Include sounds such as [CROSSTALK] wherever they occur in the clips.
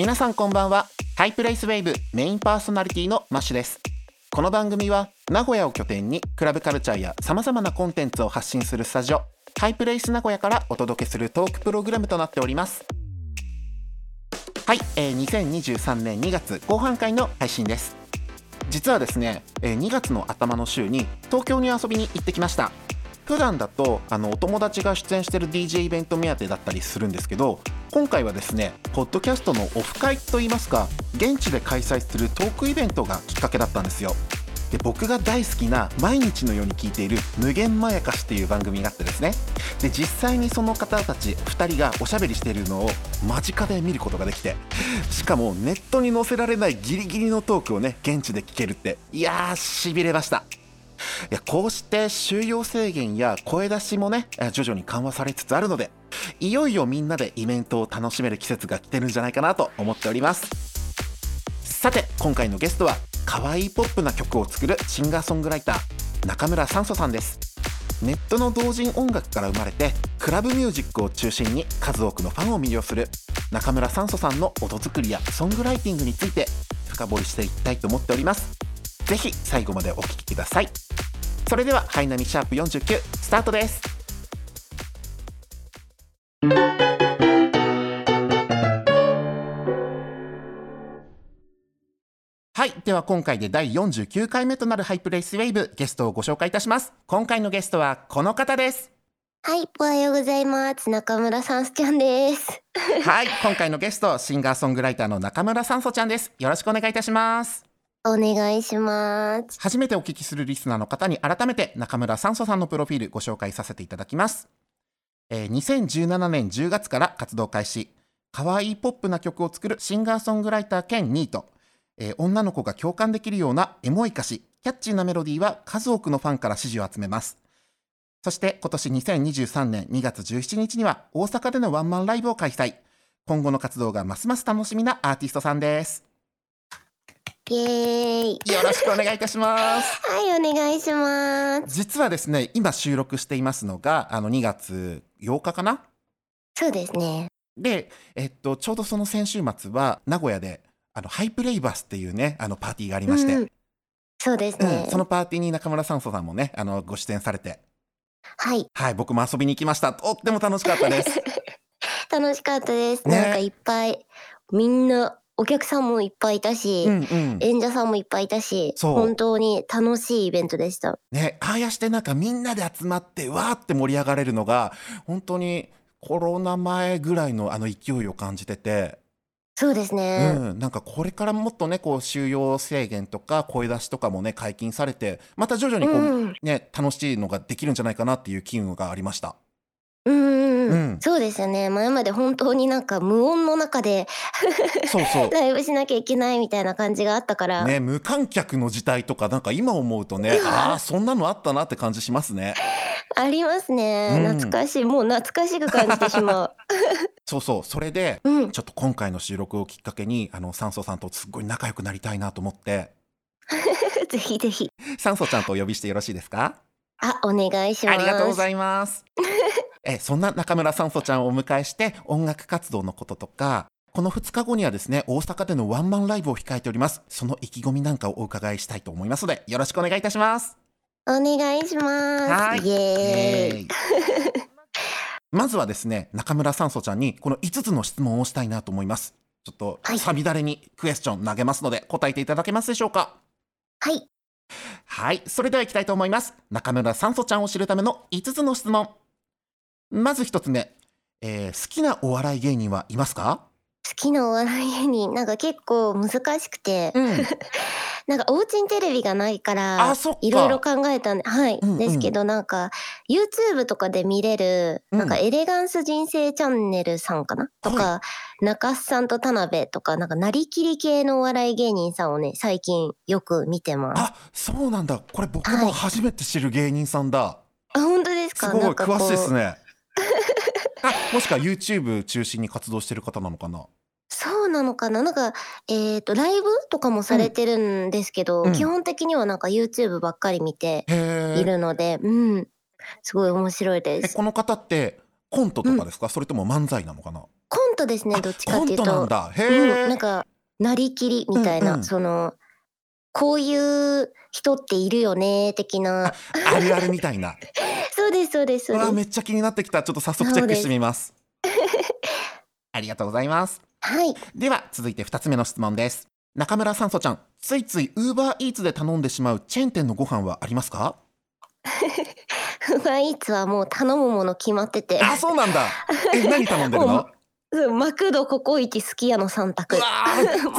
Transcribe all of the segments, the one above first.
皆さんこんばんは。ハイプレイスウェーブメインパーソナリティのマッシュです。この番組は名古屋を拠点にクラブカルチャーやさまざまなコンテンツを発信するスタジオハイプレイス名古屋からお届けするトークプログラムとなっております。はい、えー、2023年2月後半回の配信です。実はですね、えー、2月の頭の週に東京に遊びに行ってきました。普段だとあのお友達が出演してる DJ イベント目当てだったりするんですけど今回はですねポッドキャストのオフ会といいますか現地で開催するトークイベントがきっかけだったんですよ。で僕が大好きな毎日のように聞いている「無限まやかし」っていう番組があってですね。で実際にその方たち2人がおしゃべりしているのを間近で見ることができてしかもネットに載せられないギリギリのトークをね現地で聞けるっていやーしびれました。いやこうして収容制限や声出しもね徐々に緩和されつつあるのでいよいよみんなでイベントを楽しめる季節が来てるんじゃないかなと思っております。さて今回のゲストは可愛いポップな曲を作るシンガーソングライター中村酸素さんです。ネットの同人音楽から生まれてクラブミュージックを中心に数多くのファンを魅了する中村酸素さんの音作りやソングライティングについて深掘りしていきたいと思っております。ぜひ最後までお聴きください。それではハイナミシャープ49スタートです。はいでは今回で第49回目となるハイプレイスウェーブゲストをご紹介いたします。今回のゲストはこの方です。はい、おはようございます。中村さんすちゃんです。はい今回のゲストシンガーソングライターの中村さんそちゃんです。よろしくお願いいたしますお願いします。初めてお聞きするリスナーの方に改めて中村酸素さんのプロフィールご紹介させていただきます、えー2017年10月から活動開始。可愛いポップな曲を作るシンガーソングライター兼ニート、えー女の子が共感できるようなエモい歌詞キャッチーなメロディーは数多くのファンから支持を集めます。そして今年2023年2月17日には大阪でのワンマンライブを開催。今後の活動がますます楽しみなアーティストさんです。イエーイ。よろしくお願いいたします [LAUGHS] はい、お願いします。実はですね今収録していますのがあの2月8日かな？そうですね。で、えっと、ちょうどその先週末は名古屋であのハイプレイバスっていうねあのパーティーがありまして、うんそうですうんね。そのパーティーに中村酸素さんもねあのご出演されてはい、はい僕も遊びに行きましたとっても楽しかったです [LAUGHS] 楽しかったです。ねなんかいっぱい、みんな、お客さんもいっぱいいたし、うんうん演者さんもいっぱいいたし、そう本当に楽しいイベントでした。ねああやしてなんかみんなで集まってわーって盛り上がれるのが本当にコロナ前ぐらいのあの勢いを感じててそうですね。うん、なんかこれからもっとねこう収容制限とか声出しとかもね解禁されてまた徐々にこう、うんね楽しいのができるんじゃないかなっていう機運がありました。うんそうですよね。前まで本当になんか無音の中でそうそう。[LAUGHS] ライブしなきゃいけないみたいな感じがあったから、ね、無観客の時代とかなんか今思うとねああそんなのあったなって感じしますね。[LAUGHS] ありますね、うん。懐かしい。もう懐かしく感じてしまう。[LAUGHS] そうそう。それでうん。ちょっと今回の収録をきっかけにあの酸素さんとすっごい仲良くなりたいなと思って。ぜひぜひ。酸素ちゃんとお呼びしてよろしいですか？あお願いします。ありがとうございます。えそんな中村酸素ちゃんをお迎えして音楽活動のこととかこの2日後にはですね大阪でのワンマンライブを控えております。その意気込みなんかをお伺いしたいと思いますのでよろしくお願いいたします。お願いします。はい。イエーイ。[LAUGHS] まずはですね中村酸素ちゃんにこの5つの質問をしたいなと思います。ちょっとはい。さびだれにクエスチョン投げますので答えていただけますでしょうか？はい。はい、それでは行きたいと思います。中村酸素ちゃんを知るための5つの質問。まず1つ目、えー好きなお笑い芸人はいますか？好きなお笑い芸人なんか結構難しくて、うん。[LAUGHS] なんかおうちにテレビがないからいろいろ考えたんではい、うんうん。ですけどなんか YouTube とかで見れる、うん。なんかエレガンス人生チャンネルさんかな？とか、中須さんと田辺とかなんかなりきり系のお笑い芸人さんをね最近よく見てます。あ、そうなんだ。これ僕はい。も初めて知る芸人さんだ。あ本当ですすごい。詳しいですね。あ、[LAUGHS] もしくは YouTube 中心に活動してる方なのかな？そうなのかな？なんかえっ、とライブとかもされてるんですけど、うん基本的にはなんか YouTube ばっかり見て。いるので、うんすごい面白いでえ、すこの方ってコントとかですか、それとも漫才なのかな？コントですねどっちかっていうとトなんだ。へうん、え。なんかなりきりみたいな、うんうんそのこういう人っているよね的なああるあるみたいな。[LAUGHS] そうですそうですそうですわあめっちゃ気になってきた。ちょっと早速チェックしてみます。[LAUGHS] ありがとうございます。はいでは続いて2つ目の質問です。中村さんそちゃん、ついついウーバーイーツで頼んでしまうチェーン店のご飯はありますか？ウーバーイーツはもう頼むもの決まっててあ、そうなんだ。え、何頼んでるの？[LAUGHS] うマクドココイチすき家の三択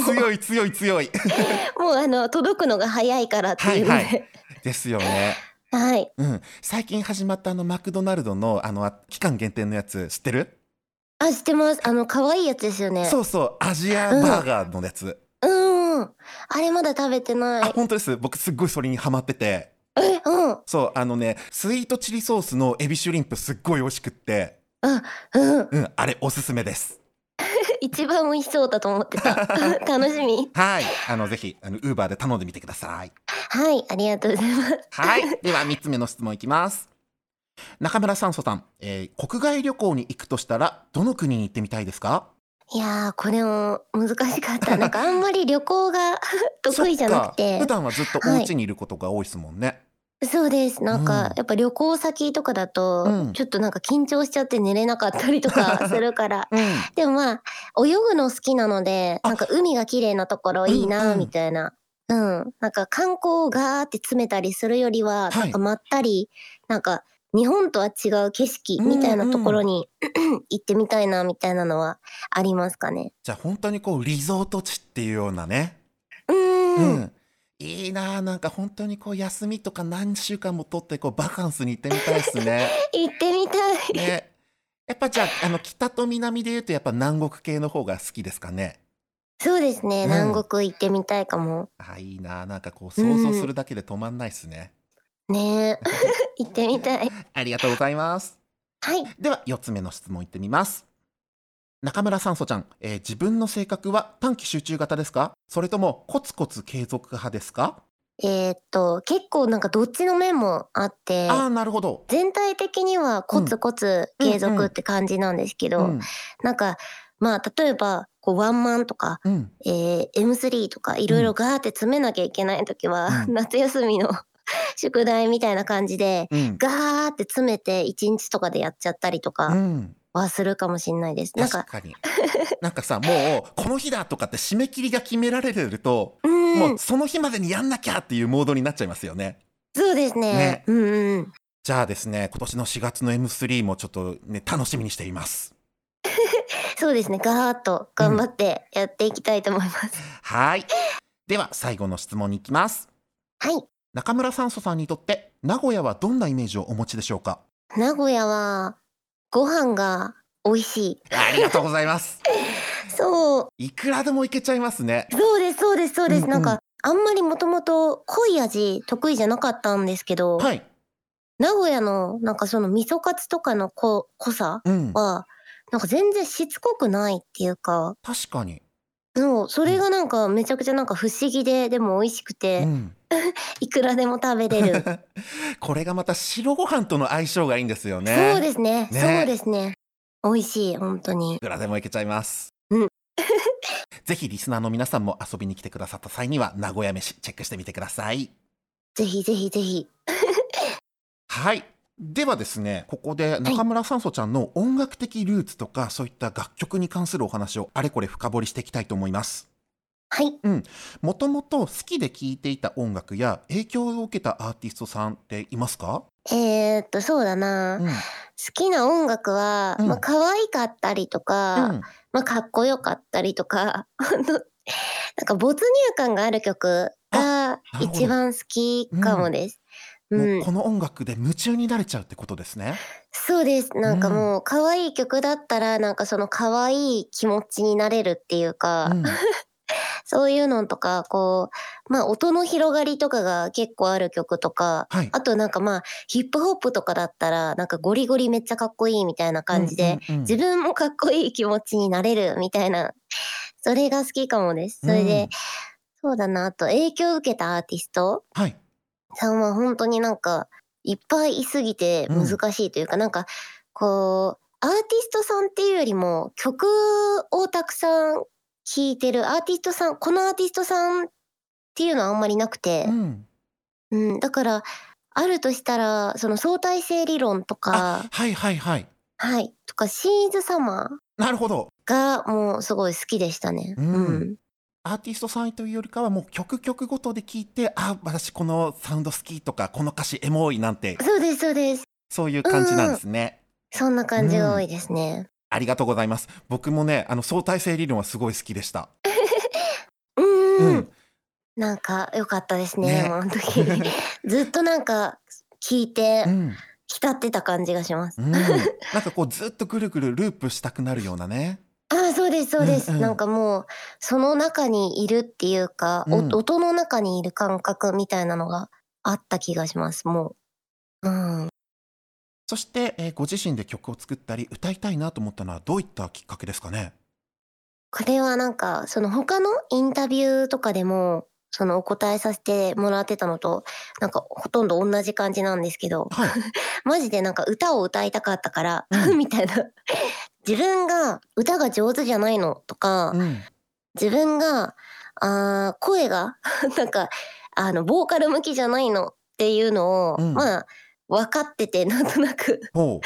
強い強い強い。[LAUGHS] もうあの届くのが早いからっていうのはいでですよね。はい、うん。最近始まったあのマクドナルドのあのあ期間限定のやつ知ってる？あ知ってますあの可愛いやつですよねそうそうアジアバーガーのやつ。うんあれまだ食べてなあい本当です。僕すっごいそれにハマってて。えうんそうあのねスイートチリソースのエビシュリンプすっごい美味しくって。あうんうんあれおすすめです。一番美味しそうだと思ってた。[LAUGHS] 楽しみ。はい。あのぜひあのウーバーで頼んでみてください。はい。ありがとうございます。はい。では3つ目の質問いきます。中村酸素さん、えー国外旅行に行くとしたら、どの国に行ってみたいですか？いやーこれも難しかった。なんかあんまり旅行が [LAUGHS] 得意じゃなくて。普段はずっとお家にいることが多いですもんね。そうですなんか、うんやっぱ旅行先とかだと、うんちょっとなんか緊張しちゃって寝れなかったりとか [LAUGHS] するからうん。でもまあ泳ぐの好きなのであなんか海が綺麗なところいいうんうなんみたいな。うん、なんか観光をガーって詰めたりするよりは、はいなんかまったりなんか日本とは違う景色みたいなところに、[CLEARS THROAT] 行ってみたいなみたいなのはありますかね。じゃあ本当にこうリゾート地っていうようなね。うーん、うん。いいなあなんか本当にこう休みとか何週間も取ってこうバカンスに行ってみたいですね。[LAUGHS] 行ってみたい。ね。やっぱじゃああの北と南で言うとやっぱ南国系の方が好きですかね？そうですね、うん南国行ってみたいかも。あいいなあなんかこう想像するだけで止まんないですね。ねえ [LAUGHS] 行ってみたい。ありがとうございます。はい。では4つ目の質問いってみます。中村酸素ちゃん、えー自分の性格は短期集中型ですか？それともコツコツ継続派ですか？えーっと結構なんかどっちの面もあって。あなるほど。全体的にはコツコツ継続って感じなんですけど、うん。なんかまあ例えばこうワンマンとか、うん。えー M3 とかいろいろガーって詰めなきゃいけない時は、うん。[LAUGHS] 夏休みの [LAUGHS] 宿題みたいな感じでうん。ガーって詰めて1日とかでやっちゃったりとうかんはするかもしれないです。なんか確かに。なんかさもうこの日だとかって締め切りが決められてると、うんもうその日までにやんなきゃっていうモードになっちゃいますよね。そうですねねうんうんじゃあですね今年の4月の M3 もちょっとね楽しみにしています。[LAUGHS] そうですねガーッと頑張ってやっていきたいと思います。はい。では最後の質問に行きます。はい中村酸素さんにとって名古屋はどんなイメージをお持ちでしょうか？名古屋はご飯が美味しい。ありがとうございます。[LAUGHS] そういくらでもいけちゃいますね。そうですそうですそうです、うんうんなんかあんまりもともと濃い味得意じゃなかったんですけど、はい。名古屋のなんかその味噌カツとかの濃濃さうん。はなんか全然しつこくないっていうか確かに。そうそれがなんかめちゃくちゃなんか不思議ででも美味しくて、うん。[LAUGHS] いくらでも食べれる [LAUGHS] これがまた白ご飯との相性がいいんですよね。そうですねねそうですね美味しい本当にいくらでもいけちゃいます。うん [LAUGHS] ぜひリスナーの皆さんも遊びに来てくださった際には名古屋飯チェックしてみてください。ぜひぜひぜひはい。ではですね、ここで中村酸素ちゃんの音楽的ルーツとか、そういった楽曲に関するお話をあれこれ深掘りしていきたいと思います。はい。もともと好きで聴いていた音楽や影響を受けたアーティストさんっていますか、えー、っとそうだな、好うん。きな音楽は、うん。まあ可愛かったりとか、まあ、かっこよかったりとか、[LAUGHS] なんか没入感がある曲が一番好きかもです。うん、もうこの音楽で夢中になれちゃうってことですね。そうです。なんかもう可愛い曲だったらなんかその可愛い気持ちになれるっていうか、うん [LAUGHS] そういうのとかこうまあ音の広がりとかが結構ある曲とか、はいあとなんかまあヒップホップとかだったらなんかゴリゴリめっちゃかっこいいみたいな感じで、うんうんうん自分もかっこいい気持ちになれるみたいなそれが好きかもです。それで、うんそうだなあと影響を受けたアーティストはい。さんは本当になんかいっぱいいすぎて難しいというか、なんかこうアーティストさんっていうよりも曲をたくさん聴いてるアーティストさんこのアーティストさんっていうのはあんまりなくてう、ん。うん、だからあるとしたらその相対性理論とあか、はいはいはい。はい、とかシーズサマーなるほど。がもうすごい好きでしたね。うんうんアーティストさんというよりかはもう曲曲ごとで聞いて、あ、私このサウンド好きとか、この歌詞エモいなんて、そうですそうです。そういう感じなんですね。そんな感じが多いですね。ありがとうございます。僕もね、あの相対性理論はすごい好きでした。[LAUGHS] うん、うんうんなんか良かったですね。ねあの時 [LAUGHS] ずっとなんか聞いてうん。浸ってた感じがします。うん。なんかこうずっとぐるぐるループしたくなるようなね。ああそうですそうです、うんうんなんかもうその中にいるっていうか、おうん音の中にいる感覚みたいなのがあった気がしますもう。うん、そして、えーご自身で曲を作ったり歌いたいなと思ったのはどういったきっかけですかね？これはなんかその他のインタビューとかでもそのお答えさせてもらってたのとなんかほとんど同じ感じなんですけどはい。[LAUGHS] マジでなんか歌を歌いたかったから、うん [LAUGHS] みたいな自分が歌が上手じゃないのとか、うん。自分があー声が [LAUGHS] なんかあのボーカル向きじゃないのっていうのを、うんまあ分かってて [LAUGHS] なんとなくほ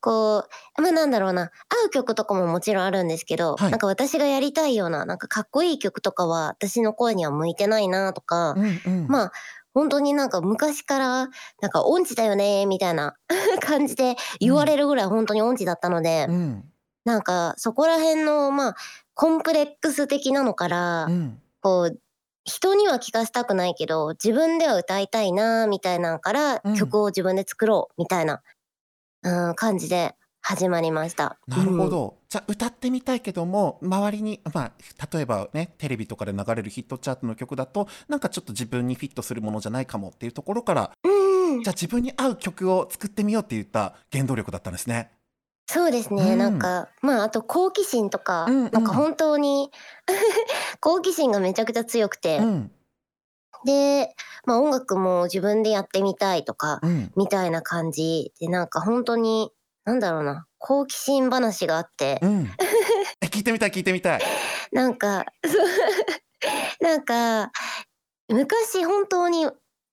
こうまあなんだろうな合う曲とかももちろんあるんですけど、はいなんか私がやりたいようななんかかっこいい曲とかは私の声には向いてないなとか、う。うんうん。まあ本当になんか昔からなんか音痴だよねみたいな [LAUGHS] 感じで言われるぐらい本当に音痴だったので、うん。なんかそこら辺のまあコンプレックス的なのから、うん。こう人には聞かせたくないけど自分では歌いたいなみたいなんから、うん曲を自分で作ろうみたいな、うん、感じで始まりました。なるほど。じゃあ歌ってみたいけども周りにまあ例えばねテレビとかで流れるヒットチャートの曲だとなんかちょっと自分にフィットするものじゃないかもっていうところからうん、うんじゃあ自分に合う曲を作ってみようって言った原動力だったんですね。そうですね、うん。なんかまああと好奇心とか、うんうん。なんか本当に [LAUGHS] 好奇心がめちゃくちゃ強くて、うん。で、まあ、音楽も自分でやってみたいとか、うん。みたいな感じでなんか本当になんだろうな好奇心話があって、うん。え聞いてみたい聞いてみたい。[LAUGHS] なんか [LAUGHS] なんか昔本当に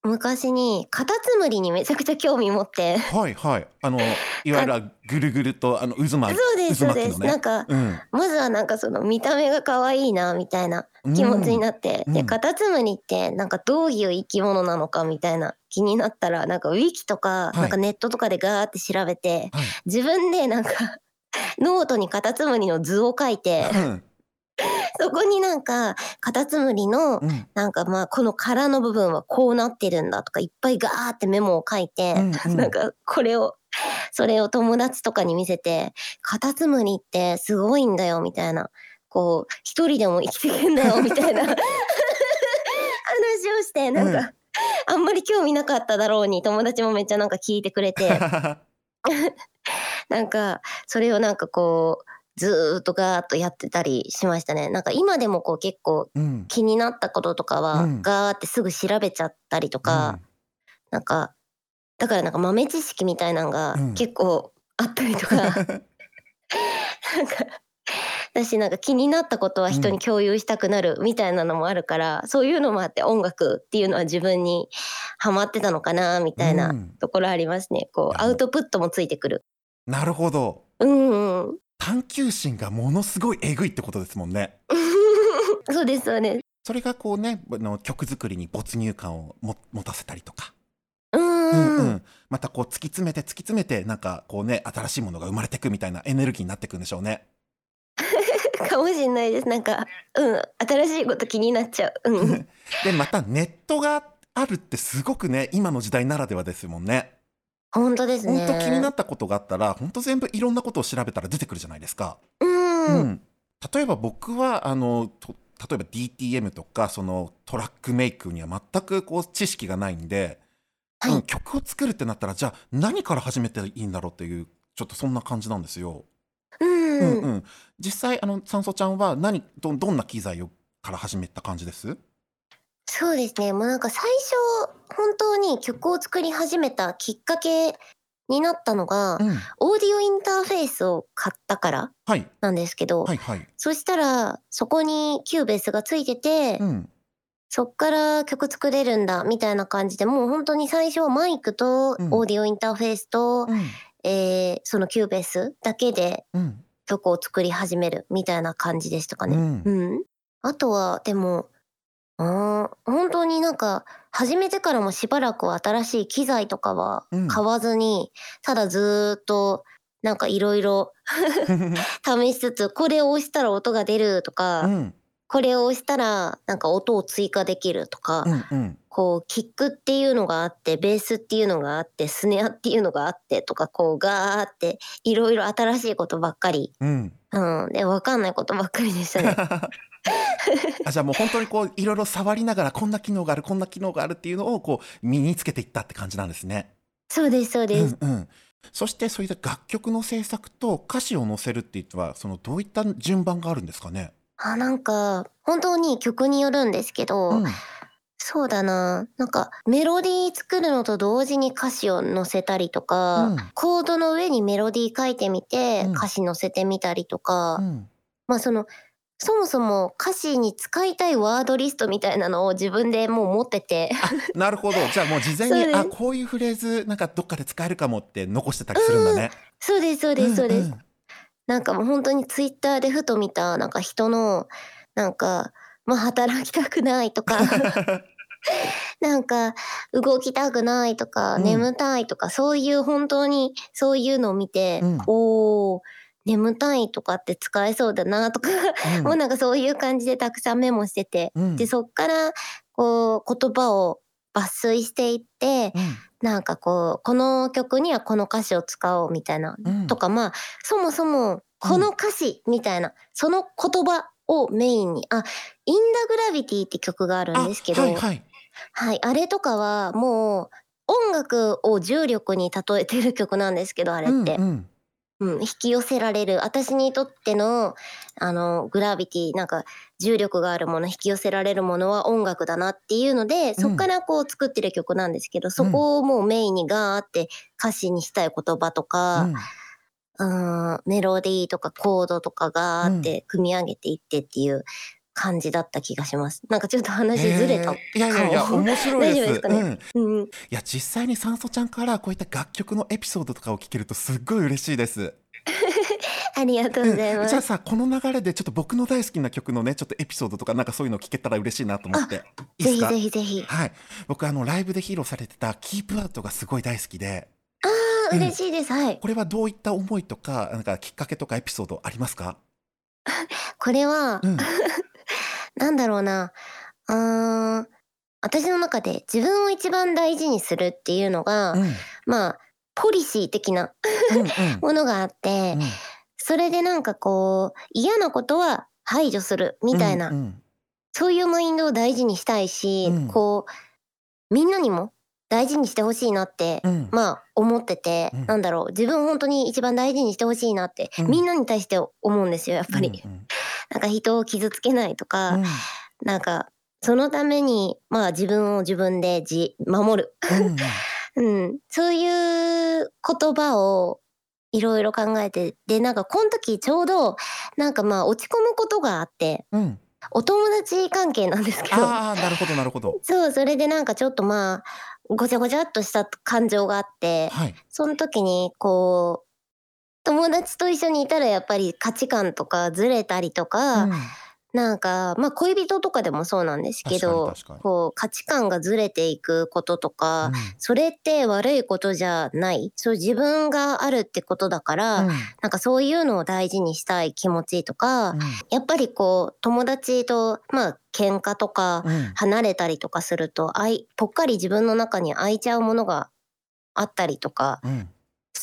昔にカタツムリにめちゃくちゃ興味持ってはいはい。あの [LAUGHS] いわゆるぐるぐるとあの渦巻そうですそうです、ね。なんかうん。まずはなんかその見た目が可愛いなみたいな気持ちになって、うんうんでカタツムリってなんかどういう生き物なのかみたいな気になったらなんかウィキとか、いなんかネットとかでガーって調べてはい。自分でなんかノートにカタツムリの図を書いてうん [LAUGHS] そこになんかカタツムリのうん。なんかまあこの殻の部分はこうなってるんだとかいっぱいガーってメモを書いて、うんうん。[LAUGHS] なんかこれをそれを友達とかに見せてカタツムリってすごいんだよみたいな。こう一人でも生きてくんだよ [LAUGHS] みたいな。話をしてなんか、うん。あんまり興味なかっただろうに友達もめっちゃなんか聞いてくれて。なんかそれをなんかこうずーっとガーッとやってたりしましたね。なんか今でもこう結構うん。気になったこととかはうんガーってすぐ調べちゃったりとか、なんかだからなんか豆知識みたいなのがうん結構あったりとか、[LAUGHS] なんか私なんか気になったことは人に共有したくなるみたいなのもあるから、そういうのもあって音楽っていうのは自分にハマってたのかなみたいなうんところありますね。こいうやアウトプットもついてくる。なるほど。うんうん。探求心がものすごいえぐいってことですもんね。[LAUGHS] そうですそうです。それがこうねあの曲作りに没入感をも持たせたりとか、うんうん。またこう突き詰めて突き詰めてなんかこうね新しいものが生まれてくみたいなエネルギーになってくんでしょうね。[LAUGHS] かもしんないです。なんか、うん、新しいこと気になっちゃう。うん。[LAUGHS] でまたネットがあるってすごくね今の時代ならではですもんね。本当ですね。本当気になったことがあったら本当全部いろんなことを調べたら出てくるじゃないですか。うん。うん例えば僕はあのと例えば DTM とかそのトラックメイクには全くこう知識がないんで、はいうん曲を作るってなったらじゃあ何から始めていいんだろうっていうちょっとそんな感じなんですよ。うん。うんうん、実際あの酸素ちゃんは何どどんな機材をから始めた感じです？そうですね。もうなんか最初、本当に曲を作り始めたきっかけになったのが、うん。オーディオインターフェースを買ったからはい。なんですけど、はいはい。そしたらそこに Cubase がついてて、うん。そっから曲作れるんだみたいな感じでもう本当に最初はマイクとうんオーディオインターフェースと、うん。えーその Cubase だけでうん。曲を作り始めるみたいな感じでしたかね。うんうん。あとはでもあー本当になんか始めてからもしばらくは新しい機材とかはうん買わずに、ただずーっとなんかいろいろ試しつつこれを押したら音が出るとか、うん。これを押したらなんか音を追加できるとか、うん。うん。こうキックっていうのがあってベースっていうのがあってスネアっていうのがあってとかこうガーっていろいろ新しいことばっかり、うん。うん、で分かんないことばっかりでしたね。[LAUGHS] あじゃあもう本当にこういろいろ触りながらこんな機能があるこんな機能があるっていうのをこう身につけていったって感じなんですね。そうですそうです。うんうん、そしてそういった楽曲の制作と歌詞を載せるって言ってはそのどういった順番があるんですかね？あなんか本当に曲によるんですけど、うんそうだな。なんかメロディー作るのと同時に歌詞を載せたりとか、うん。コードの上にメロディー書いてみて、うん。歌詞載せてみたりとか、うん。まあそのそもそも歌詞に使いたいワードリストみたいなのを自分でもう持ってて。なるほど。[LAUGHS] じゃあもう事前にあこういうフレーズなんかどっかで使えるかもって残してたりするんだね。そうですそうですそうです、んん。なんかもう本当にツイッターでふと見たなんか人のなんかまあ働きたくないとか [LAUGHS] [LAUGHS] なんか動きたくないとか、うん。眠たいとかそういう本当にそういうのを見て、うん。おー眠たいとかって使えそうだなとか、うん。もうなんかそういう感じでたくさんメモしてて、うん。でそっからこう言葉を抜粋していってなんかこうこの曲にはこの歌詞を使おうみたいな、うん。とかまあそもそもこの歌詞みたいな、その言葉をメインにあ「インダグラビティ」って曲があるんですけど、あはいはいはい、あれとかはもう音楽を重力に例えてる曲なんですけどあれって、うんうん。うん、引き寄せられる。私にとってのあのグラビティなんか重力があるもの引き寄せられるものは音楽だなっていうのでそっからこう作ってる曲なんですけど、そこをもうメインにガーって歌詞にしたい言葉とか、うん、メロディーとかコードとかガーって組み上げていってっていう感じだった気がします。なんかちょっと話ずれた。いやいやいや面白いです。ですかね？うん、いうん、や実際に酸素ちゃんからこういった楽曲のエピソードとかを聞けるとすっごい嬉しいです。[LAUGHS] ありがとうございます。じゃあさこの流れでちょっと僕の大好きな曲のねちょっとエピソードとかなんかそういうの聞けたら嬉しいなと思って。いぜひぜひぜひ。はい。僕あのライブで披露されてた「キープアウト」がすごい大好きで。ああ、うん。嬉しいです。はい。これはどういった思いとかなんかきっかけとかエピソードありますか、[LAUGHS] これは、うん [LAUGHS] なんだろうな。うーん。私の中で自分を一番大事にするっていうのが、うん。まあ、ポリシー的なうんうん。[LAUGHS] ものがあって、うん。それでなんかこう、嫌なことは排除するみたいな、うんうん。そういうマインドを大事にしたいし、うん。こう、みんなにも大事にしてほしいなって、うん。まあ思ってて、うん。なんだろう、自分を本当に一番大事にしてほしいなって、うん。みんなに対して思うんですよ、やっぱり。うんなんか人を傷つけないとか、うん。なんかそのためにまあ自分を自分でじ守る、うん。[LAUGHS] うん、そういう言葉をいろいろ考えてでなんかこの時ちょうどなんかまあ落ち込むことがあってうん。うんお友達関係なんですけど。ああなるほどなるほど。そうそれでなんかちょっとまあごちゃごちゃっとした感情があってはい。その時にこう友達と一緒にいたらやっぱり価値観とかずれたりとか、うん。なんかまあ恋人とかでもそうなんですけどこう価値観がずれていくこととか、それって悪いことじゃない。そう自分があるってことだから、うん。なんかそういうのを大事にしたい気持ちとか、うん。やっぱりこう友達とまあ喧嘩とかうん。離れたりとかするとあいぽっかり自分の中に空いちゃうものがあったりとかうん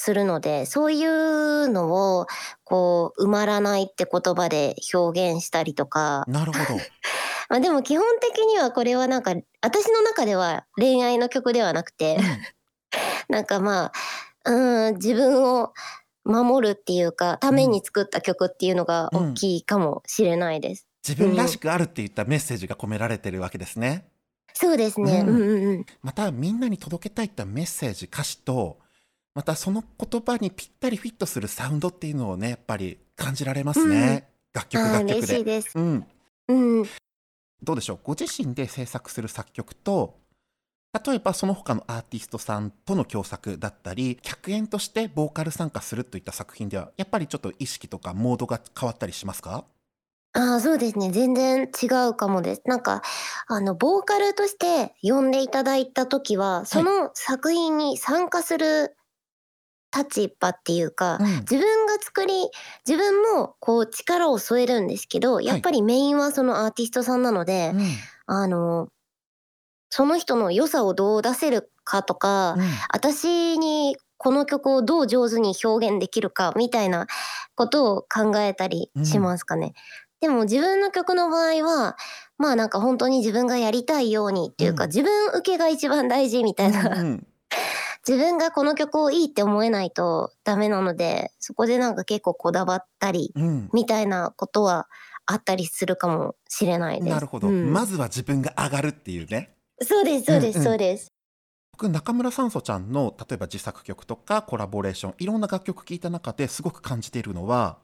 するのでそういうのをこう埋まらないって言葉で表現したりとかなるほど [LAUGHS] まあでも基本的にはこれはなんか私の中では恋愛の曲ではなくて [LAUGHS] なんかまあうん自分を守るっていうかために作った曲っていうのが大きいかもしれないです。自分らしくあるっていったメッセージが込められてるわけですね。そうですね。ううんんうんうん。またみんなに届けたいってメッセージ歌詞と、ままたその言葉にぴったりフィットするサウンドっていうのをねやっぱり感じられますね、楽曲あー楽曲で。嬉しいです。うん、うん。どうでしょう？ご自身で制作する作曲と例えばその他のアーティストさんとの共作だったり客演としてボーカル参加するといった作品ではやっぱりちょっと意識とかモードが変わったりしますか？ああ、そうですね。全然違うかもです。なんか、あの、ボーカルとして呼んでいただいた時は、その作品に参加する立場っていうか、うん。自分が作り、自分もこう力を添えるんですけど、やっぱりメインはそのアーティストさんなので、うん。あの、その人の良さをどう出せるかとか、うん。私にこの曲をどう上手に表現できるかみたいなことを考えたりしますかね。でも自分の曲の場合はまあなんか本当に自分がやりたいようにっていうか、うん。自分受けが一番大事みたいな、うん自分がこの曲をいいって思えないとダメなのでそこでなんか結構こだわったりうんみたいなことはあったりするかもしれないです。なるほど、うんまずは自分が上がるっていうねそうですそうです、うんうんそうです。僕中村酸素ちゃんの例えば自作曲とかコラボレーションいろんな楽曲聴いた中ですごく感じているのは、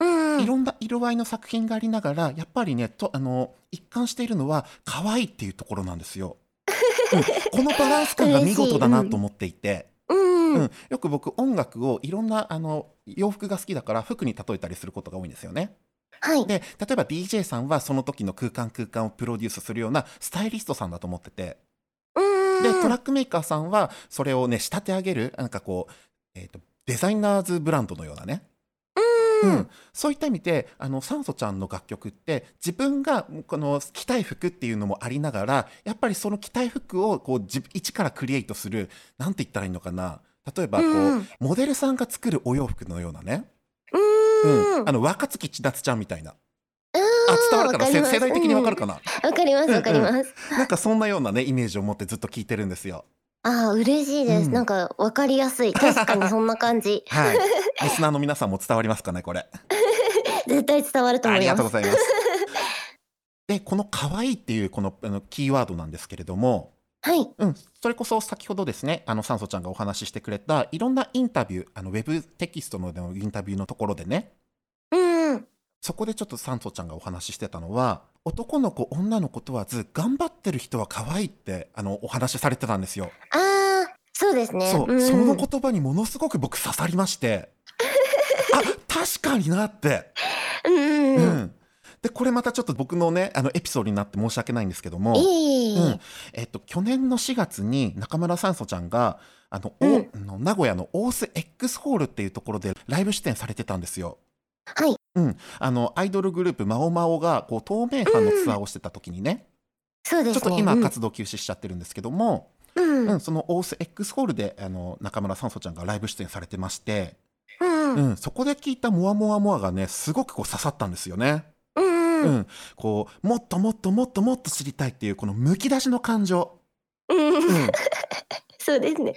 うんいろんな色合いの作品がありながらやっぱりねとあの一貫しているのは可愛いっていうところなんですよ。うんこのバランス感が見事だなと思っていて、うん、うん。よく僕音楽をいろんなあの洋服が好きだから服に例えたりすることが多いんですよね。はい。で例えば DJ さんはその時の空間空間をプロデュースするようなスタイリストさんだと思ってて。うん。でトラックメーカーさんはそれをね仕立て上げるなんかこう、えーとデザイナーズブランドのようなねうん。うん、そういった意味であの酸素ちゃんの楽曲って自分がこの着たい服っていうのもありながらやっぱりその着たい服をこう自一からクリエイトするなんて言ったらいいのかな。例えばこう、うん。モデルさんが作るお洋服のようなね、うん。うん、あの若槻千夏ちゃんみたいな。ああ伝わるかな？世代的にわかるかな、わかりますわかります。なんかそんなようなねイメージを持ってずっと聞いてるんですよ。ああ嬉しいです、うん。なんかわかりやすい。確かにそんな感じ。[LAUGHS] はい、[LAUGHS] リスナーの皆さんも伝わりますかねこれ。[LAUGHS] 絶対伝わると思います。ありがとうございます。でこの可愛いっていうこのあのキーワードなんですけれども、はい。うん、それこそ先ほどですねあの酸素ちゃんがお話ししてくれたいろんなインタビューあのウェブテキストのでのインタビューのところでね。うんそこでちょっと酸素ちゃんがお話ししてたのは男の子女の子問わず頑張ってる人は可愛いってあのお話しされてたんですよ。ああそうですね。そう、ん。その言葉にものすごく僕刺さりまして。[LAUGHS] あ確かになって。うん。うん。ううんん、でこれまたちょっと僕のねあのエピソードになって申し訳ないんですけども、いえいえ。いえうん。えっと、去年の4月に中村酸素ちゃんがあの、おうん。あの名古屋のオース X ホールっていうところでライブ出演されてたんですよ。はいうん、あのアイドルグループマオマオがこう透明版のツアーをしてた時にね、そうですね。ちょっと今うん活動休止しちゃってるんですけども、うん。うん。そのオース X ホールであの中村酸素ちゃんがライブ出演されてまして、うん。うん、そこで聞いた「モアモアモア」がねすごくこう刺さったんですよね。うんこうもっともっともっともっと知りたいっていうこのむき出しの感情、[LAUGHS] そうですね。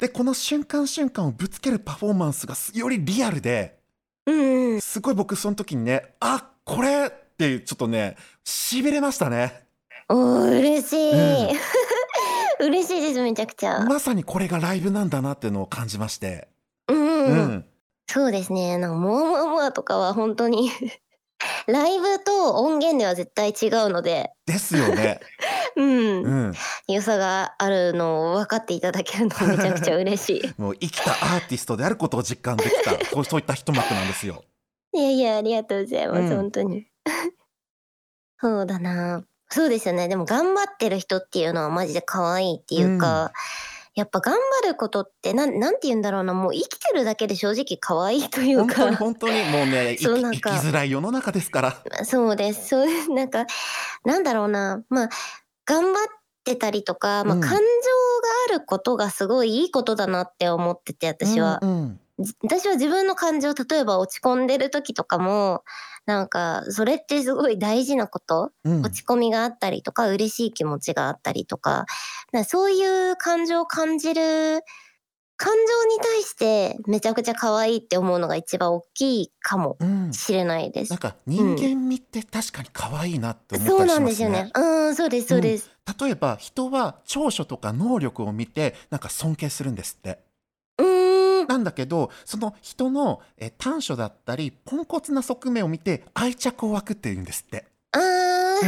でこの瞬間瞬間をぶつけるパフォーマンスがすよりリアルでうんすごい僕その時にねあこれってちょっとねしびれましたね。嬉しい、うん。[LAUGHS] 嬉しいですめちゃくちゃ。まさにこれがライブなんだなっていうのを感じまして、うん、ううん。ん。そうですね。なんかモアモアモアとかは本当に [LAUGHS] ライブと音源では絶対違うので、ですよね、[LAUGHS] うん、うん、良さがあるのを分かっていただけるのめちゃくちゃ嬉し [LAUGHS] もう生きたアーティストであることを実感できた [LAUGHS] そうそういった一幕なんですよ。い。いやいやありがとうございます、うん本当に。そうだな。そうですよね。でも頑張ってる人っていうのはマジで可愛いっていうか、やっぱ頑張ることってなんなんて言うんだろうな。もう生きてるだけで正直可愛いという本当にか。本当にもうね [LAUGHS] 生き生きそうなんかづらい世の中ですから。そうです。そうです。なんか、なんだろうな。まあ、頑張ってたりとか、まあ、うん。感情があることがすごいいいことだなって思ってて、私は。うんうん。じ私は自分の感情、例えば落ち込んでる時とかも、なんか、それってすごい大事なこと、うん。落ち込みがあったりとか、嬉しい気持ちがあったりとか、かそういう感情を感じる、感情に対してめちゃくちゃ可愛いって思うのが一番大きいかもうんしれないですなん。か人間味って確かに可愛いなって思っそうたりしまねなんですすよね。。うん、そうです、そうです。例えば人は長所とか能力を見てなんか尊敬するんですって。うんなんだけどその人のえ短所だったりポンコツな側面を見て愛着を湧くっていうんですって。あー、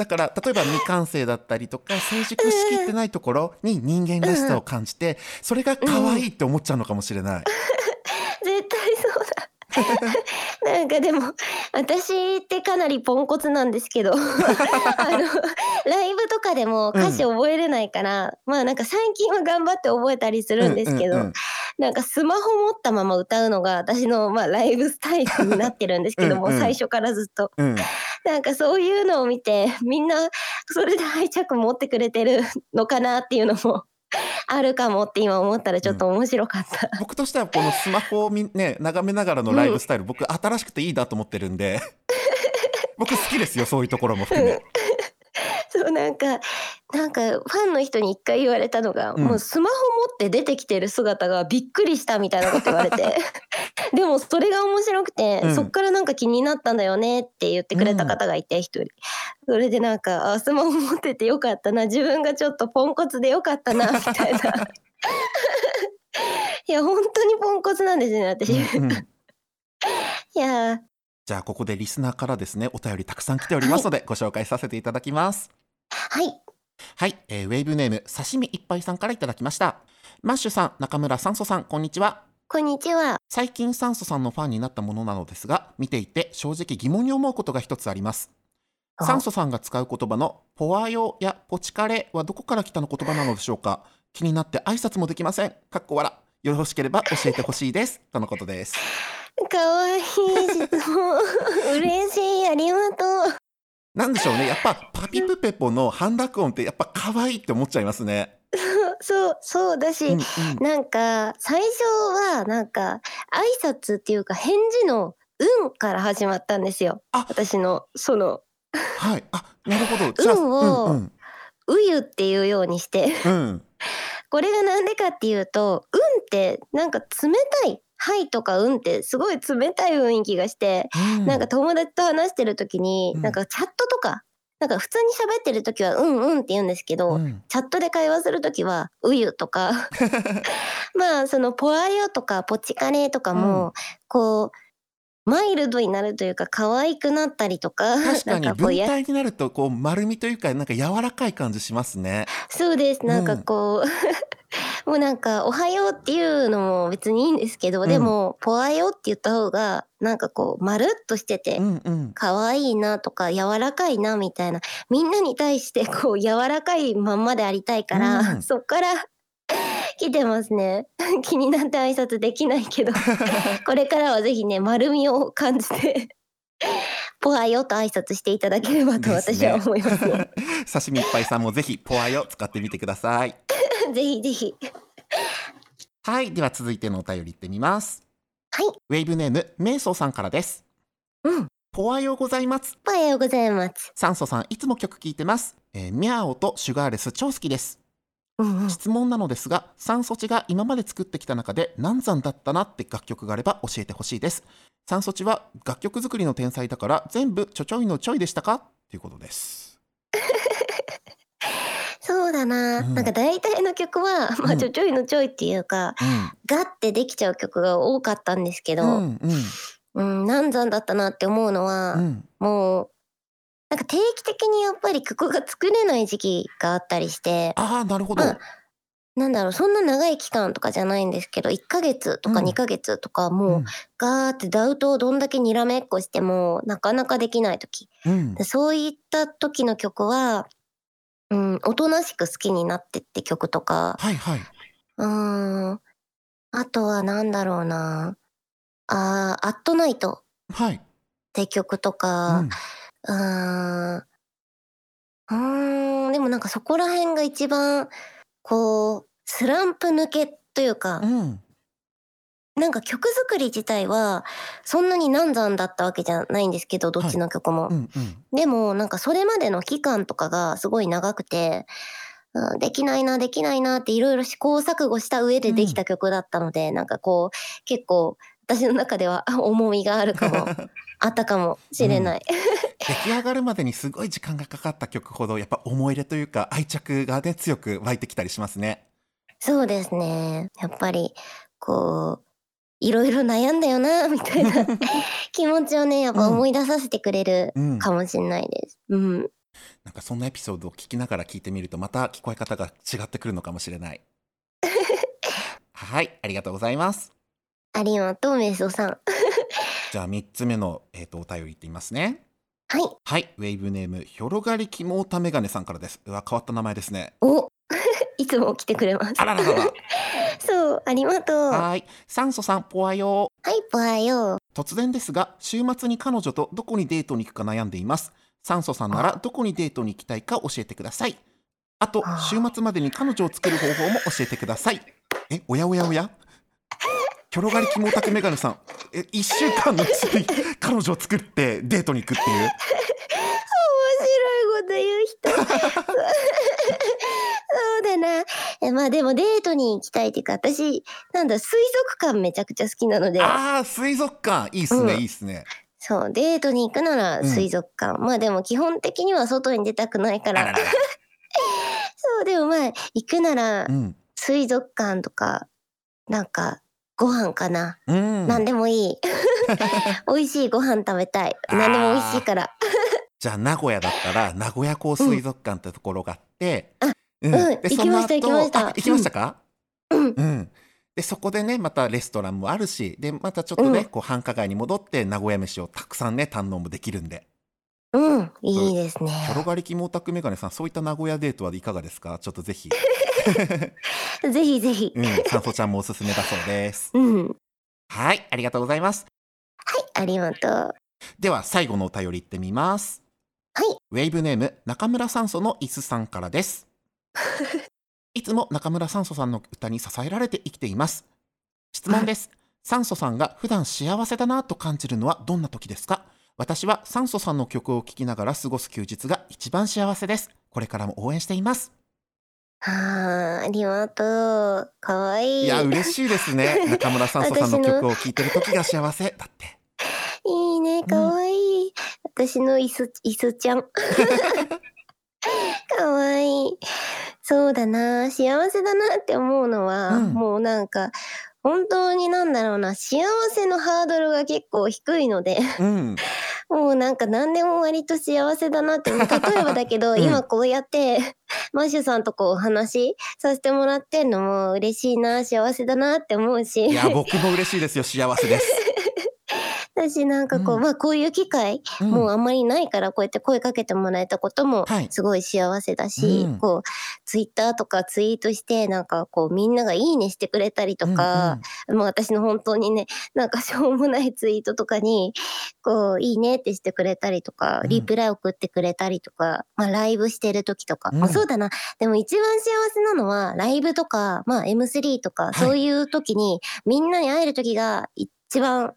だから例えば未完成だったりとか成熟しきってないところに人間らしさを感じてそれが可愛いって思っちゃうのかもしれない。[LAUGHS] 絶対そうだ。[LAUGHS] なんかでも私ってかなりポンコツなんですけど。[LAUGHS] あのライブとかでも歌詞覚えれないから、まあなんか最近は頑張って覚えたりするんですけど、うんうんうん。なんかスマホ持ったまま歌うのが私のまあライブスタイルになってるんですけどもうんうん。最初からずっと。うんなんかそういうのを見てみんなそれで愛着持ってくれてるのかなっていうのも [LAUGHS] あるかもって今思ったらちょっと面白かった。僕としてはこのスマホをみ、ね、眺めながらのライブスタイル、僕新しくていいなと思ってるんで。[LAUGHS] 僕好きですよそういうところも含め。そうなんかなんかファンの人に一回言われたのが、うん。もうスマホ持って出てきてる姿がびっくりしたみたいなこと言われて [LAUGHS] でもそれが面白くて、うん。そっからなんか気になったんだよねって言ってくれた方がいて一人、それでなんかあスマホ持っててよかったな。自分がちょっとポンコツでよかったなみたいな。[LAUGHS] いや本当にポンコツなんですね私、[LAUGHS] いやー。じゃあここでリスナーからですねお便りたくさん来ておりますので、ご紹介させていただきます。はい。はい、えーウェーブネーム刺身いっぱいさんからいただきました。マッシュさん、中村酸素さん、こんにちは。こんにちは最近酸素さんのファンになったものなのですが、見ていて正直疑問に思うことが一つあります。あ酸素さんが使う言葉のポワヨやポチカレはどこから来たの言葉なのでしょうか気になって挨拶もできません。かっこ笑。よろしければ教えてほしいです。とのことです。かわいい質問 [LAUGHS] 嬉しいありがとうなんでしょうね。やっぱパピプペポの半濁音ってやっぱ可愛いって思っちゃいますね。そう [LAUGHS] そうだし、うんうんなんか最初はなんか挨拶っていうか返事の「うん」から始まったんですよあ私のそのはい。あ、なるほど。[LAUGHS] じゃあ、運をうん「うゆ」っていうようにしてうん。うん。[LAUGHS] これがなんでかっていうと「うん」ってなんか冷たい「はい」とか「うん」ってすごい冷たい雰囲気がして、うんなんか友達と話してる時に、うんなんかチャットとかなんか普通に喋ってる時は「うんうん」って言うんですけど、うん。チャットで会話するときは「うゆ」とか [LAUGHS] まあその「ポアヨ」とか「ポチカレ」とかも、うこうマイルドになるというか可愛くなったりとか確かに文体になるとこう丸みというかなんか柔らかい感じしますね。そうです。なんかこう、[LAUGHS] もうなんか「おはよう」っていうのも別にいいんですけど、うんでも「ポアヨ」って言った方がなんかこうまるっとしてて。うんうん。可愛いなとか柔らかいなみたいなみんなに対してこう柔らかいまんまでありたいから、うん [LAUGHS] そっから来てますね [LAUGHS] 気になって挨拶できないけどこれからはぜひね丸みを感じてポアよと挨拶していただければと私は思いますね刺身いっぱいさんもぜひポワヨ使ってみてください。ぜひぜひはい、では続いてのお便りいってみます。はいウェーブネームメイソーさんからです。うんポワヨございます。おはようございます酸素さんいつも曲聴いてます。えー、ミャオとシュガーレス超好きです。うんうん質問なのですが、酸素値が今まで作ってきた中で難産だったなって楽曲があれば教えてほしいです。酸素値は楽曲作りの天才だから全部ちょちょいのちょいでしたか？っていうことです。[LAUGHS] そうだな、うん。なんか大体の曲は、まあ、うん。ちょちょいのちょいっていうか、ガッてできちゃう曲が多かったんですけど、うん。うん。うんうん、難産だったなって思うのは、うん。もうなんか定期的にやっぱり曲が作れない時期があったりしてああ、なるほど。まあなんだろうそんな長い期間とかじゃないんですけど1ヶ月とかうん。2ヶ月とかもうガーってダウトをどんだけにらめっこしてもなかなかできない時。うん。でそういった時の曲は、うん、おとなしく好きになってって曲とかはいはい。うーんあとはなんだろうなあー「アットナイト」はい。って曲とか、うーん。うーん、でもなんかそこら辺が一番、こう、スランプ抜けというかう、ん。なんか曲作り自体は、そんなに難産だったわけじゃないんですけど、どっちの曲も。うんうん。でも、なんかそれまでの期間とかがすごい長くて、うん、できないな、できないなっていろいろ試行錯誤した上でできた曲だったので、なんかこう、結構、私の中ではあ [LAUGHS] 重みがあるかも、[LAUGHS] あったかもしれない。出来上がるまでにすごい時間がかかった曲ほどやっぱ思い入れというか愛着がね強く湧いてきたりしますね。そうですね。やっぱり、こう、いろいろ悩んだよな、みたいな [LAUGHS] 気持ちをね、やっぱ思い出させてくれるうん。かもしんないです。うん。なんかそんなエピソードを聞きながら聞いてみるとまた聞こえ方が違ってくるのかもしれない。[LAUGHS] はい、ありがとうございます。ありがとう、メイソさん。[LAUGHS] じゃあ3つ目の、えー、とお便りいってみますね。はい。はい、ウェイブネーム、ひょろがりきもうたメガネさんからです。うわ、変わった名前ですね。おいつも来てくれますあ。らららら。[LAUGHS] そう、ありがとう。はい、酸素さん、ポワヨー。い、ぽはよ。突然ですが、週末に彼女とどこにデートに行くか悩んでいます。酸素さんならどこにデートに行きたいか教えてください。あとあ、週末までに彼女を作る方法も教えてください。え、おやおやおや？キョロガリキモオタクメガネさん。え、一週間のうちに彼女を作ってデートに行くっていう？[LAUGHS] 面白いこと言う人。まあでもデートに行きたいっていうか、私、なんだ、水族館めちゃくちゃ好きなので、ああ、水族館。いいっすね、うんいいっすね。そう、デートに行くなら水族館。まあでも基本的には外に出たくないから。あららら。[LAUGHS] そう、でもまあ、行くならうん。水族館とか、なんか、ご飯かな。うん。何でもいい。[LAUGHS] 美味しいご飯食べたい。何でも美味しいから。じゃあ名古屋だったら名古屋港水族館ってところがあって、あうんうん行きました行きましたあ行きましたか？うんうん。でそこでねまたレストランもあるし、でまたちょっとね、うんこう繁華街に戻って名古屋飯をたくさんね堪能もできるんで。うん、いいですね。キョロガリキモオタクメガネさんそういった名古屋デートはいかがですか？ちょっとぜひ、[LAUGHS] ぜひぜひ。うん、サンソちゃんもおすすめだそうです。うん。はい、はい、ありがとうございます。ありがとう。では最後のお便りいってみます。はい。ウェイブネーム中村酸素の椅子さんからです。[LAUGHS] いつも中村酸素さんの歌に支えられて生きています。質問です。[LAUGHS] 酸素さんが普段幸せだなと感じるのはどんな時ですか？私は酸素さんの曲を聴きながら過ごす休日が一番幸せです。これからも応援しています。はあ、ありがとう。かわいい。いや、嬉しいですね。中村酸素さんの曲を聴いてる時が幸せ。[LAUGHS] だって。いいね、かわいい。私の椅子、椅子ちゃん。かわいい。そうだな、幸せだなって思うのは、うんもうなんか、本当になんだろうな、幸せのハードルが結構低いので、うん。[LAUGHS] もうなんか何でも割と幸せだなって、例えばだけど、うん今こうやって、マッシュさんとこうお話しさせてもらってんのも嬉しいな、幸せだなって思うしい、や、僕も嬉しいですよ。幸せです。私なんかこう、うん。まあこういう機会、うん。もうあんまりないからこうやって声かけてもらえたこともはい。すごい幸せだし、うん。こうツイッターとかツイートしてなんかこうみんながいいねしてくれたりとか、もう私の本当にねなんかしょうもないツイートとかにこういいねってしてくれたりとか、うん。リプライ送ってくれたりとか、まあライブしてる時とか、うん。まあそうだな。でも一番幸せなのはライブとか、まあ M3 とかい。そういう時にみんなに会える時が一番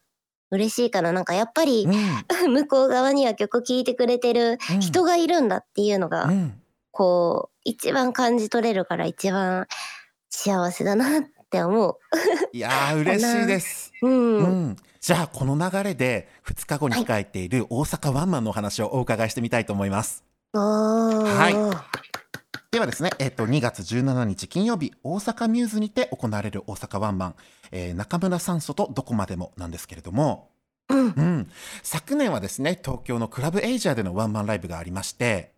嬉しいからなんかやっぱりうん。[LAUGHS] 向こう側には曲聴いてくれてるうん人がいるんだっていうのが、うん。こう一番感じ取れるから一番幸せだなって思 [LAUGHS] いやー嬉しいです。う。うん。うん。じゃあこの流れで2日後に控えている大阪ワンマンのお話をお伺いしてみたいと思います。おーはいではですね、えっ、と2月17日金曜日大阪ミューズにて行われる大阪ワンマン、えー中村酸素とどこまでもなんですけれども、うん。うん、昨年はですね東京のクラブエイジアでのワンマンライブがありまして、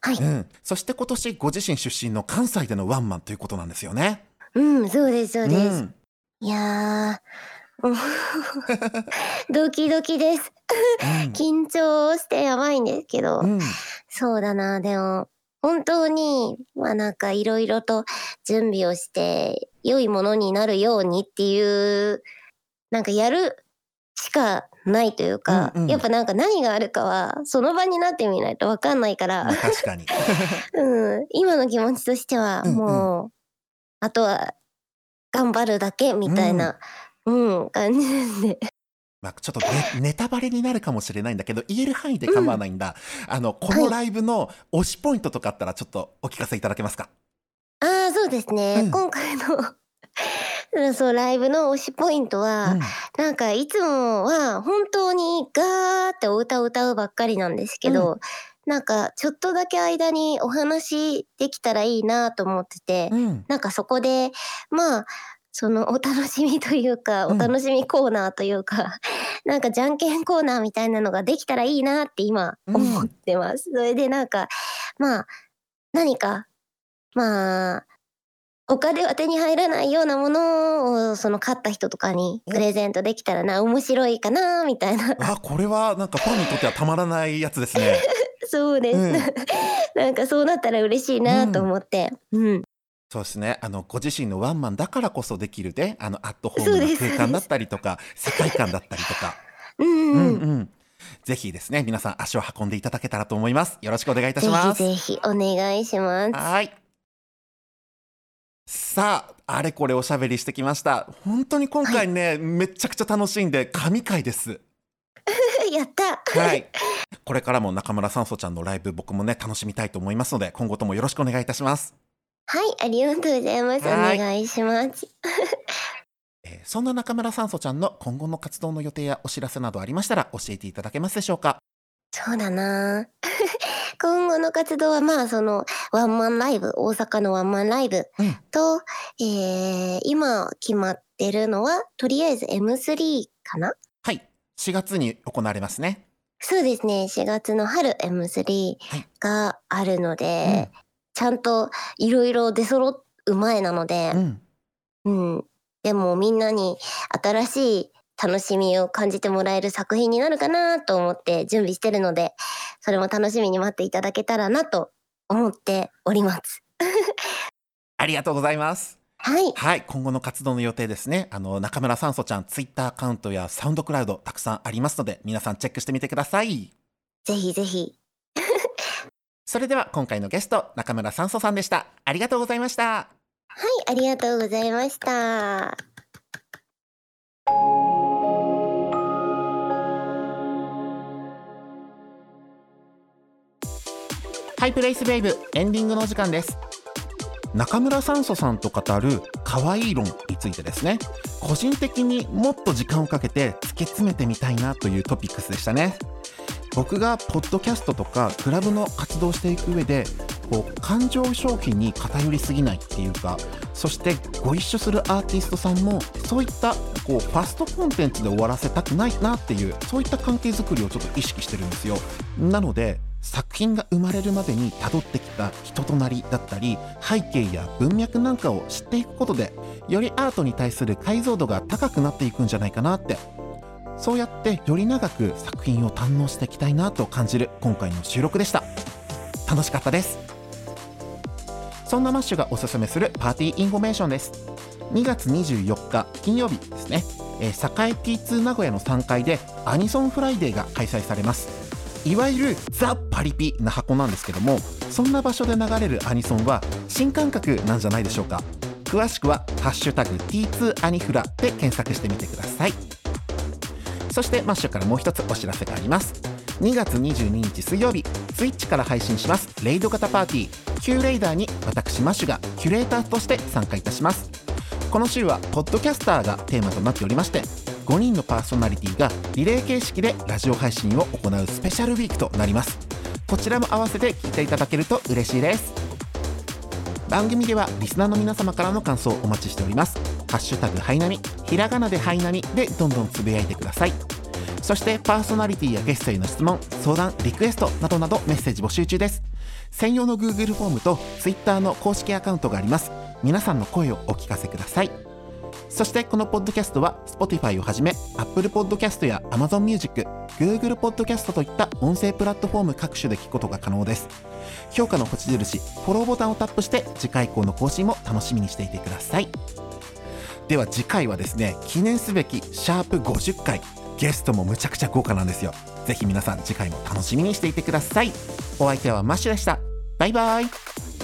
はい。うん、そして今年ご自身出身の関西でのワンマンということなんですよね。うん、そうです、そうです。うんいやドキドキです。[LAUGHS] 緊張してやばいんですけど、うんうんそうだな、でも、本当に、まあなんかいろいろと準備をして、良いものになるようにっていう、なんかやるしかないというか、うんうん。やっぱなんか何があるかは、その場になってみないとわかんないから、まあ確かに。[LAUGHS] うん、今の気持ちとしては、うんうん。もう、あとは、頑張るだけみたいな、うん、感じですね。まあ、ちょっとネネタバレになるかもしれないんだけど言える範囲で構わないんだ、あのこのライブの推しポイントとかあったらちょっとお聞かせいただけますか？ああ、そうですね。うん。今回の [LAUGHS] そうライブの推しポイントは、うん。なんかいつもは本当にガーってお歌を歌うばっかりなんですけど、なんかちょっとだけ間にお話できたらいいなと思ってて、うん。なんかそこでまあそのお楽しみというか、うん。お楽しみコーナーというか、[LAUGHS] なんかじゃんけんコーナーみたいなのができたらいいなって今うん。思ってます。それでなんかまあ何かまあ他では手に入らないようなものをその勝った人とかにプレゼントできたらな面白いかなみたいな。あこれはなんかファンにとってはたまらないやつですね。[LAUGHS] そうです、うん。[LAUGHS] なんかそうなったら嬉しいなと思って、うん、そうですね。あの、ご自身のワンマンだからこそできるで、あの、アットホームな空間だったりとか、世界観だったりとか。[LAUGHS] うん、ううんん、うん。ぜひですね、皆さん足を運んでいただけたらと思います。よろしくお願いいたします。ぜひぜひお願いします。はい。さあ、あれこれおしゃべりしてきました。本当に今回ね、めちゃくちゃ楽しんで神回です。[LAUGHS] やった。はい。これからも中村さんそちゃんのライブ僕もね、楽しみたいと思いますので、今後ともよろしくお願いいたします。はい、ありがとうございます。おはい願いします。[LAUGHS] えーそんな中村さんそちゃんの今後の活動の予定やお知らせなどありましたら教えていただけますでしょうか？そうだな。[LAUGHS] 今後の活動はまあそのワンマンライブ大阪のワンマンライブうんと、えー今決まってるのはとりあえず M3 かな？はい。4月に行われますね。そうですね4月の春 M3 はいがあるので、ちゃんといろいろ出揃う前なのでう、ん。うん、でもみんなに新しい楽しみを感じてもらえる作品になるかなと思って準備してるのでそれも楽しみに待っていただけたらなと思っております。[LAUGHS] ありがとうございます。はい、はい。今後の活動の予定ですね。あの、中村さんそちゃん、ツイッターアカウントやサウンドクラウドたくさんありますので、皆さんチェックしてみてください。ぜひぜひそれでは今回のゲスト、中村さんそさんでした。ありがとうございました。はいありがとうございました。ハイプレイスベイブエンディングのお時間です中村酸素さんと語る可愛い論についてですね個人的にもっと時間をかけて突き詰めてみたいなというトピックスでしたね僕がポッドキャストとかクラブの活動していく上でこう感情商品に偏りすぎないっていうかそしてご一緒するアーティストさんもそういったこうファストコンテンツで終わらせたくないなっていうそういった関係づくりをちょっと意識してるんですよ。なので作品が生まれるまでに辿ってきた人となりだったり背景や文脈なんかを知っていくことでよりアートに対する解像度が高くなっていくんじゃないかなってそうやってより長く作品を堪能していきたいなと感じる今回の収録でした。楽しかったです。そんなマッシュがおすすめするパーティーインフォメーションです。2月24日金曜日ですね、えー、栄 T2 名古屋の3階でアニソンフライデーが開催されます。いわゆるザ・パリピな箱なんですけどもそんな場所で流れるアニソンは新感覚なんじゃないでしょうか。詳しくは「ハッシュタグ #T2 アニフラ」で検索してみてください。そしてマッシュからもう一つお知らせがあります。2月22日水曜日 Twitch から配信します。レイド型パーティー Q レイダーに私マッシュがキュレーターとして参加いたします。この週はポッドキャスターがテーマとなっておりまして5人のパーソナリティがリレー形式でラジオ配信を行うスペシャルウィークとなります。こちらも合わせて聞いていただけると嬉しいです。番組ではリスナーの皆様からの感想をお待ちしております。ハッシュタグハイナミひらがなでハイナミでどんどんつぶやいてください。そしてパーソナリティやゲストへの質問相談リクエストなどなどメッセージ募集中です。専用の Google フォームと Twitter の公式アカウントがあります。皆さんの声をお聞かせください。そしてこのポッドキャストは Spotify をはじめ Apple Podcast や Amazon Music、Google Podcast といった音声プラットフォーム各種で聞くことが可能です。評価の星印、フォローボタンをタップして次回以降の更新も楽しみにしていてください。では次回はですね記念すべきシャープ50回ゲストもむちゃくちゃ豪華なんですよ。ぜひ皆さん次回も楽しみにしていてください。お相手はマッシュでした。バイバイ。